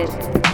This